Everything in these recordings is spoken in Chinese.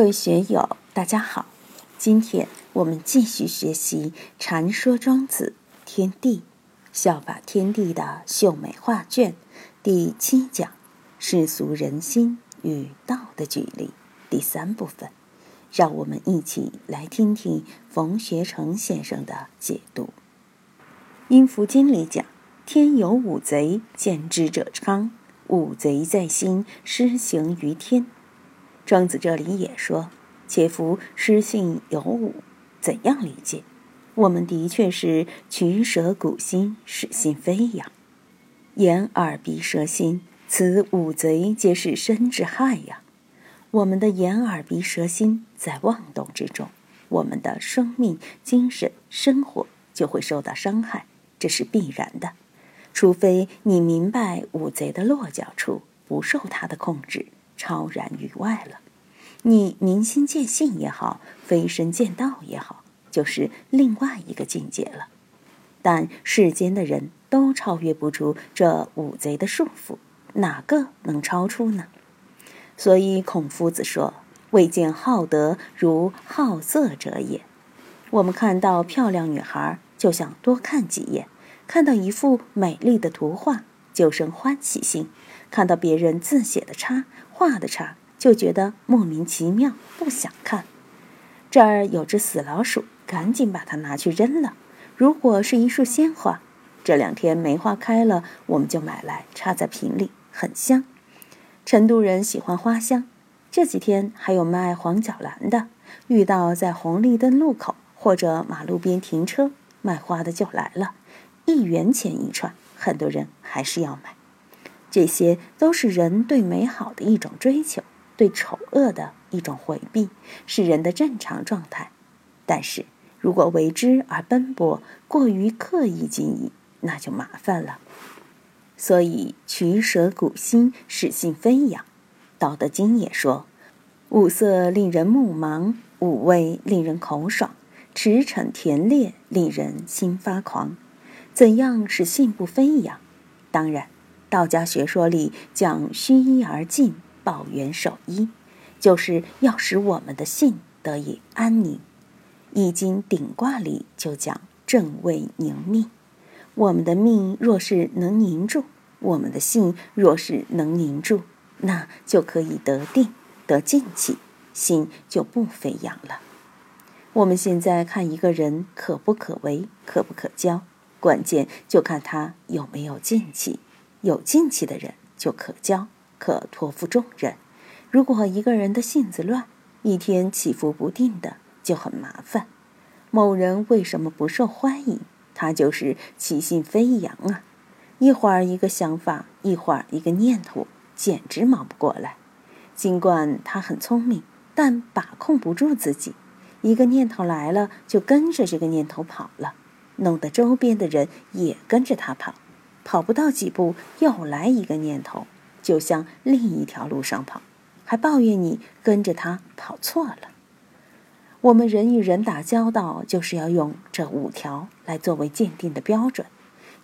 各位学友，大家好！今天我们继续学习《禅说庄子天地》，效法天地的秀美画卷第七讲“世俗人心与道的距离”第三部分。让我们一起来听听冯学成先生的解读。《阴符经》里讲：“天有五贼，见之者昌；五贼在心，施行于天。”庄子这里也说：“且夫失性有五，怎样理解？我们的确是取舍谷心，使心飞扬。眼、耳、鼻、舌、心，此五贼皆是身之害呀。我们的眼、耳、鼻、舌、心在妄动之中，我们的生命、精神、生活就会受到伤害，这是必然的。除非你明白五贼的落脚处，不受他的控制。”超然于外了，你明心见性也好，飞身见道也好，就是另外一个境界了。但世间的人都超越不出这五贼的束缚，哪个能超出呢？所以孔夫子说：“未见好德如好色者也。”我们看到漂亮女孩，就想多看几眼；看到一幅美丽的图画，就生欢喜心；看到别人字写的差。画的差，就觉得莫名其妙，不想看。这儿有只死老鼠，赶紧把它拿去扔了。如果是一束鲜花，这两天梅花开了，我们就买来插在瓶里，很香。成都人喜欢花香，这几天还有卖黄角兰的，遇到在红绿灯路口或者马路边停车，卖花的就来了，一元钱一串，很多人还是要买。这些都是人对美好的一种追求，对丑恶的一种回避，是人的正常状态。但是如果为之而奔波，过于刻意经营，那就麻烦了。所以取舍古心，使性飞扬。道德经也说：五色令人目盲，五味令人口爽，驰骋甜猎令人心发狂。怎样使性不飞扬？当然。道家学说里讲虚一而静，抱元守一，就是要使我们的性得以安宁。易经顶卦里就讲正位凝命。我们的命若是能凝住，我们的性若是能凝住，那就可以得定得静气，心就不飞扬了。我们现在看一个人可不可为，可不可交，关键就看他有没有静气。有进气的人就可教，可托付重任。如果一个人的性子乱，一天起伏不定的，就很麻烦。某人为什么不受欢迎？他就是气性飞扬啊！一会儿一个想法，一会儿一个念头，简直忙不过来。尽管他很聪明，但把控不住自己。一个念头来了，就跟着这个念头跑了，弄得周边的人也跟着他跑。跑不到几步，又来一个念头，就向另一条路上跑，还抱怨你跟着他跑错了。我们人与人打交道，就是要用这五条来作为鉴定的标准。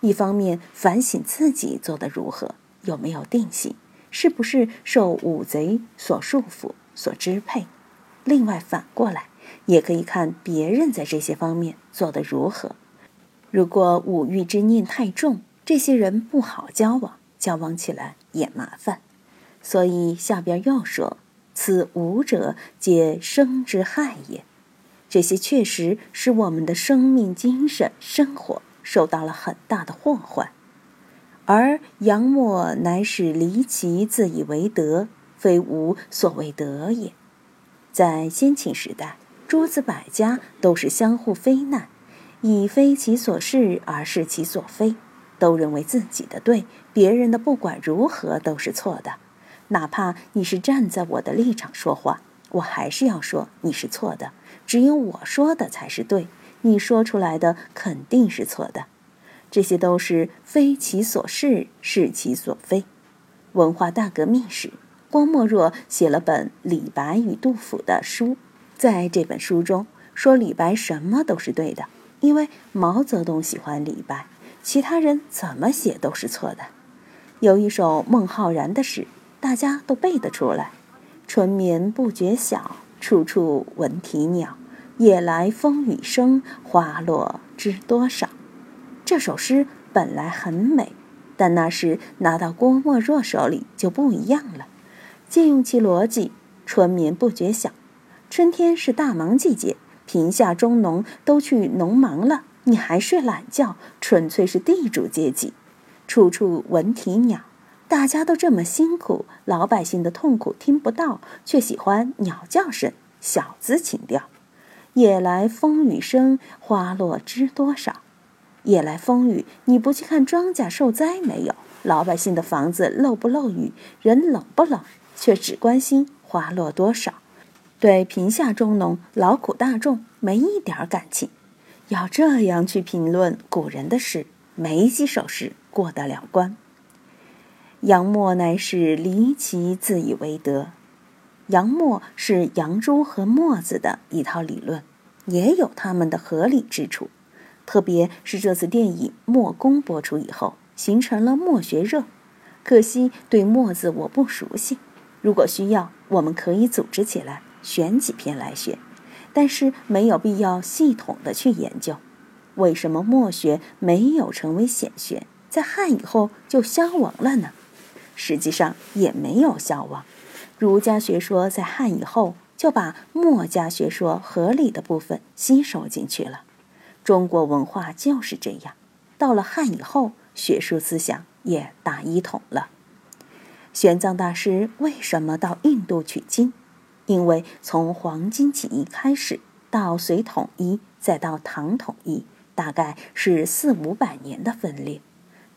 一方面反省自己做得如何，有没有定性，是不是受五贼所束缚、所支配；另外反过来，也可以看别人在这些方面做得如何。如果五欲之念太重，这些人不好交往，交往起来也麻烦，所以下边又说：“此五者皆生之害也。”这些确实使我们的生命、精神、生活受到了很大的祸患。而杨墨乃使离奇自以为德，非吾所谓德也。在先秦时代，诸子百家都是相互非难，以非其所是而是其所非。都认为自己的对，别人的不管如何都是错的。哪怕你是站在我的立场说话，我还是要说你是错的。只有我说的才是对，你说出来的肯定是错的。这些都是非其所是，是其所非。文化大革命时，郭沫若写了本《李白与杜甫》的书，在这本书中说李白什么都是对的，因为毛泽东喜欢李白。其他人怎么写都是错的。有一首孟浩然的诗，大家都背得出来：“春眠不觉晓，处处闻啼鸟，夜来风雨声，花落知多少。这首诗本来很美，但那时拿到郭沫若手里就不一样了。借用其逻辑，春眠不觉晓，春天是大忙季节，贫下中农都去农忙了，你还睡懒觉，纯粹是地主阶级。处处闻啼鸟。大家都这么辛苦，老百姓的痛苦听不到，却喜欢鸟叫声，小资情调。夜来风雨声，花落知多少。夜来风雨，你不去看庄稼受灾没有，老百姓的房子漏不漏雨，人冷不冷，却只关心花落多少，对贫下中农、劳苦大众没一点感情。要这样去评论古人的诗，没几首诗过得了关。杨墨乃是离奇自以为得。杨墨是杨朱和墨子的一套理论，也有他们的合理之处。特别是这次电影《墨攻》播出以后，形成了墨学热。可惜对墨子我不熟悉，如果需要，我们可以组织起来选几篇来学。但是没有必要系统的去研究，为什么墨学没有成为显学，在汉以后就消亡了呢？实际上也没有消亡，儒家学说在汉以后就把墨家学说合理的部分吸收进去了。中国文化就是这样，到了汉以后，学术思想也大一统了。玄奘大师为什么到印度取经？因为从黄巾起义开始，到隋统一，再到唐统一，大概是四五百年的分裂。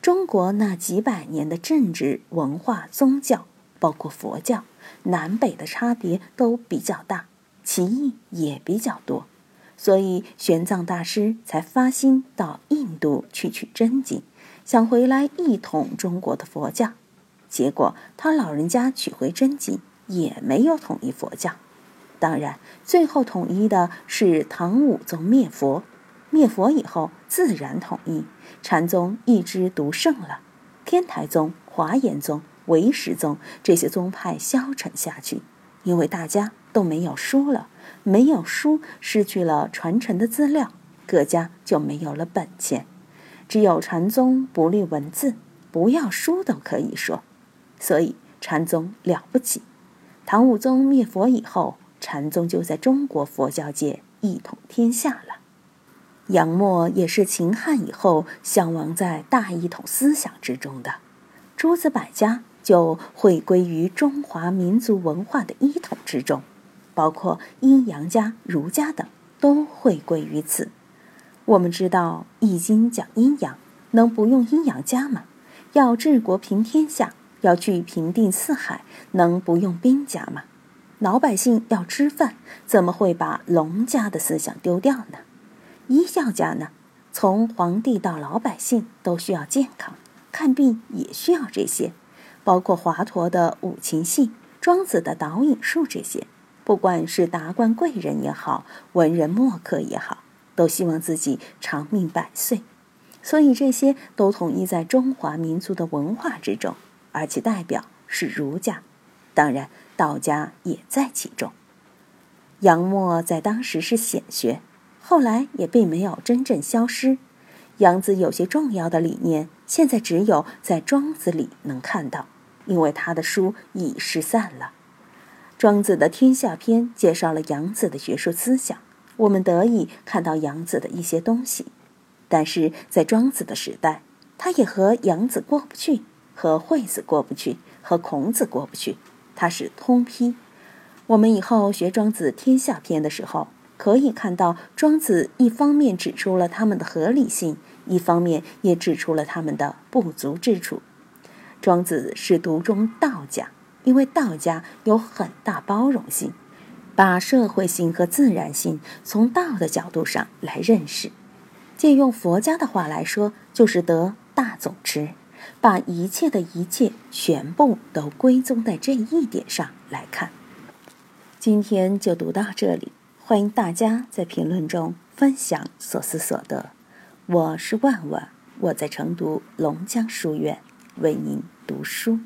中国那几百年的政治、文化、宗教，包括佛教，南北的差别都比较大，歧义也比较多，所以玄奘大师才发心到印度去取真经，想回来一统中国的佛教。结果他老人家取回真经，也没有统一佛教。当然，最后统一的是唐武宗灭佛。灭佛以后，自然统一，禅宗一枝独盛了，天台宗、华严宗、唯识宗这些宗派消沉下去，因为大家都没有书了，没有书，失去了传承的资料，各家就没有了本钱，只有禅宗不立文字，不要书都可以说，所以禅宗了不起。唐武宗灭佛以后，禅宗就在中国佛教界一统天下了。杨墨也是秦汉以后向往在大一统思想之中的，诸子百家就会归于中华民族文化的一统之中，包括阴阳家、儒家等都会归于此。我们知道《易经》讲阴阳，能不用阴阳家吗？要治国平天下，要去平定四海，能不用兵家吗？老百姓要吃饭，怎么会把农家的思想丢掉呢？医药家呢，从皇帝到老百姓都需要健康，看病也需要这些，包括华佗的五禽戏、庄子的导引术这些。不管是达官贵人也好，文人墨客也好，都希望自己长命百岁，所以这些都统一在中华民族的文化之中，而其代表是儒家，当然道家也在其中。杨墨在当时是显学。后来也并没有真正消失，杨子有些重要的理念，现在只有在庄子里能看到，因为他的书已失散了。庄子的《天下篇》介绍了杨子的学术思想，我们得以看到杨子的一些东西。但是在庄子的时代，他也和杨子过不去，和惠子过不去，和孔子过不去，他是通批。我们以后学庄子《天下篇》的时候。可以看到，庄子一方面指出了他们的合理性，一方面也指出了他们的不足之处。庄子是独中道家，因为道家有很大包容性，把社会性和自然性从道的角度上来认识。借用佛家的话来说，就是得大总持，把一切的一切全部都归宗在这一点上来看。今天就读到这里。欢迎大家在评论中分享所思所得。我是万万，我在成都龙江书院为您读书。